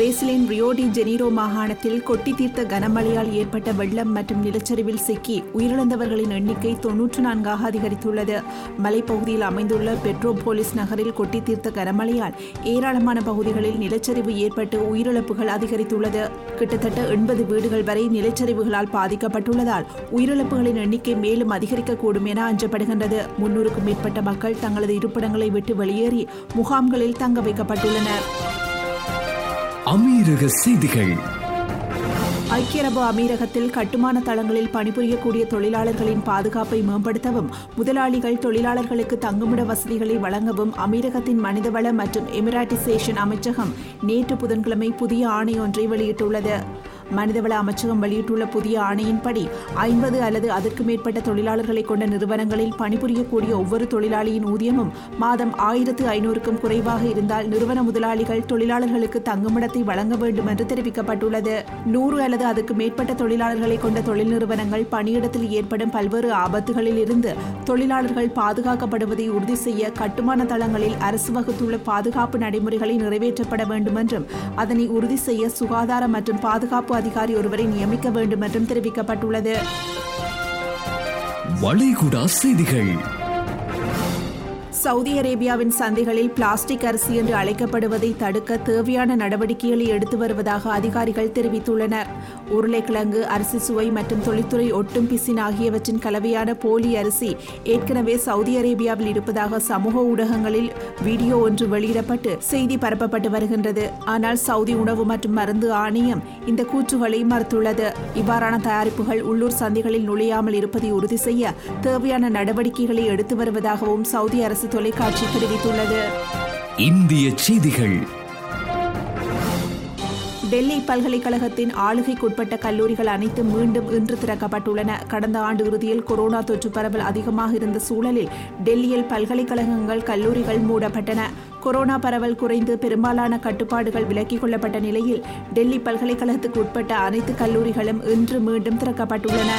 பிரேசிலின் ரியோடி ஜெனீரோ மாகாணத்தில் கொட்டி தீர்த்த கனமழையால் ஏற்பட்ட வெள்ளம் மற்றும் நிலச்சரிவில் சிக்கி உயிரிழந்தவர்களின் எண்ணிக்கை தொன்னூற்று நான்காக அதிகரித்துள்ளது. மலைப்பகுதியில் அமைந்துள்ள பெட்ரோபோலிஸ் நகரில் கொட்டி தீர்த்த கனமழையால் ஏராளமான பகுதிகளில் நிலச்சரிவு ஏற்பட்டு உயிரிழப்புகள் அதிகரித்துள்ளது. கிட்டத்தட்ட எண்பது வீடுகள் வரை நிலச்சரிவுகளால் பாதிக்கப்பட்டுள்ளதால் உயிரிழப்புகளின் எண்ணிக்கை மேலும் அதிகரிக்கக்கூடும் என அஞ்சப்படுகின்றது. முன்னூறுக்கும் மேற்பட்ட மக்கள் தங்களது இருப்பிடங்களை விட்டு வெளியேறி முகாம்களில் தங்க வைக்கப்பட்டுள்ளனர். அமீரக செய்திகள். ஐக்கிய அரபு அமீரகத்தில் கட்டுமான தளங்களில் பணிபுரியக்கூடிய தொழிலாளர்களின் பாதுகாப்பை மேம்படுத்தவும் முதலாளிகள் தொழிலாளர்களுக்கு தங்குமிட வசதிகளை வழங்கவும் அமீரகத்தின் மனிதவள மற்றும் எமிராட்டிசேஷன் அமைச்சகம் நேற்று புதன்கிழமை புதிய ஆணை ஒன்றை வெளியிட்டுள்ளது. மனிதவள அமைச்சகம் வெளியிட்டுள்ள புதிய ஆணையின்படி ஐம்பது அல்லது அதற்கு மேற்பட்ட தொழிலாளர்களை கொண்ட நிறுவனங்களில் பணிபுரியக்கூடிய ஒவ்வொரு தொழிலாளியின் ஊதியமும் மாதம் ஆயிரத்து ஐநூறுக்கும் குறைவாக இருந்தால் நிறுவன முதலாளிகள் தொழிலாளர்களுக்கு தங்குமிடத்தை வழங்க வேண்டும் என்று தெரிவிக்கப்பட்டுள்ளது. நூறு அல்லது அதற்கு மேற்பட்ட தொழிலாளர்களை கொண்ட தொழில் நிறுவனங்கள் பணியிடத்தில் ஏற்படும் பல்வேறு ஆபத்துகளில் இருந்து தொழிலாளர்கள் பாதுகாக்கப்படுவதை உறுதி செய்ய கட்டுமான தளங்களில் அரசு வகுத்துள்ள பாதுகாப்பு நடைமுறைகளை நிறைவேற்றப்பட வேண்டும் என்றும் அதனை உறுதி செய்ய சுகாதார மற்றும் பாதுகாப்பு அதிகாரி ஒருவரை நியமிக்க வேண்டும் என்றும் தெரிவிக்கப்பட்டுள்ளது. வளைகுடா செய்திகள். சவுதி அரேபியாவின் சந்தைகளில் பிளாஸ்டிக் அரிசி என்று அழைக்கப்படுவதை தடுக்க தேவையான நடவடிக்கைகளை எடுத்து வருவதாக அதிகாரிகள் தெரிவித்துள்ளனர். உருளைக்கிழங்கு அரிசி சுவை மற்றும் தொழில்துறை ஒட்டும் பிசின் ஆகியவற்றின் கலவையான போலி அரிசி ஏற்கனவே சவுதி அரேபியாவில் இருப்பதாக சமூக ஊடகங்களில் வீடியோ ஒன்று வெளியிடப்பட்டு செய்தி பரப்பப்பட்டு வருகின்றது. ஆனால் சவுதி உணவு மற்றும் மருந்து ஆணையம் இந்த கூற்றுகளை மறுத்துள்ளது. இவ்வாறான தயாரிப்புகள் உள்ளூர் சந்தைகளில் நுழையாமல் இருப்பதை உறுதி செய்ய தேவையான நடவடிக்கைகளை எடுத்து வருவதாகவும் சவுதி அரசு தொலைக்காட்சி தெரிவித்துள்ளது. இந்திய செய்திகள். டெல்லி பல்கலைக்கழகத்தின் ஆளுகைக்குட்பட்ட கல்லூரிகள் அனைத்தும் மீண்டும் இன்று திறக்கப்பட்டுள்ளன. கடந்த ஆண்டு இறுதியில் கொரோனா தொற்று பரவல் அதிகமாக இருந்த சூழலில் டெல்லியில் பல்கலைக்கழகங்கள் கல்லூரிகள் மூடப்பட்டன. கொரோனா பரவல் குறைந்து பெரும்பாலான கட்டுப்பாடுகள் விலக்கிக் கொள்ளப்பட்ட நிலையில் டெல்லி பல்கலைக்கழகத்துக்கு உட்பட்ட அனைத்து கல்லூரிகளும் இன்று மீண்டும் திறக்கப்பட்டுள்ளன.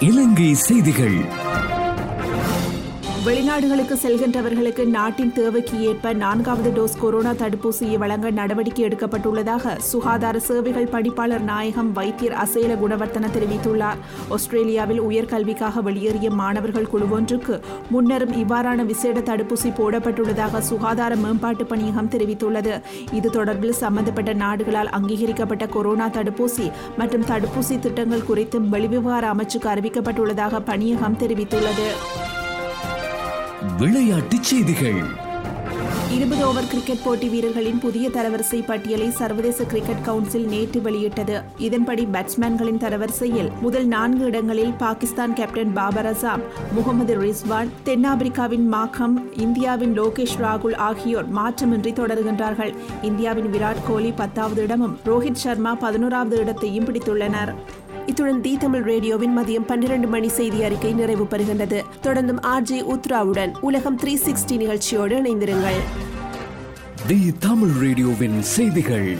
இலங்கை செய்திகள். வெளிநாடுகளுக்கு செல்கின்றவர்களுக்கு நாட்டின் தேவைக்கு ஏற்ப நான்காவது டோஸ் கொரோனா தடுப்பூசியை வழங்க நடவடிக்கை எடுக்கப்பட்டுள்ளதாக சுகாதார சேவைகள் பணிப்பாளர் நாயகம் வைத்தியர் அசேல குணவர்த்தன தெரிவித்துள்ளார். ஆஸ்திரேலியாவில் உயர்கல்விக்காக வெளியேறிய மாணவர்கள் குழுவொன்றுக்கு முன்னரும் இவ்வாறான விசேட தடுப்பூசி போடப்பட்டுள்ளதாக சுகாதார மேம்பாட்டு பணியகம் தெரிவித்துள்ளது. இது தொடர்பில் சம்பந்தப்பட்ட நாடுகளால் அங்கீகரிக்கப்பட்ட கொரோனா தடுப்பூசி மற்றும் தடுப்பூசி திட்டங்கள் குறித்தும் வெளிவிவகார அமைச்சுக்கு அறிவிக்கப்பட்டுள்ளதாக பணியகம் தெரிவித்துள்ளது. விளையாட்டுச் செய்திகள். இருபது ஓவர் கிரிக்கெட் போட்டி வீரர்களின் புதிய தரவரிசை பட்டியலை சர்வதேச கிரிக்கெட் கவுன்சில் நேற்று வெளியிட்டது. இதன்படி பேட்ஸ்மேன்களின் தரவரிசையில் முதல் நான்கு இடங்களில் பாகிஸ்தான் கேப்டன் பாபர் அசாம் முகமது ரிஸ்வான் தென்னாப்பிரிக்காவின் மாகம் இந்தியாவின் லோகேஷ் ராகுல் ஆகியோர் மாற்றமின்றி தொடர்கின்றார்கள். இந்தியாவின் விராட் கோலி பத்தாவது இடமும் ரோஹித் சர்மா பதினோராவது இடத்தையும் பிடித்துள்ளனர். இத்துடன் தி தமிழ் ரேடியோவின் மதியம் பன்னிரண்டு மணி செய்தி அறிக்கை நிறைவு பெறுகின்றது. தொடர்ந்தும் ஆர்ஜி உத்ராவுடன் உலகம் த்ரீ சிக்ஸ்டி நிகழ்ச்சியோடு இணைந்திருங்கள். தி தமிழ் ரேடியோவின் செய்திகள்.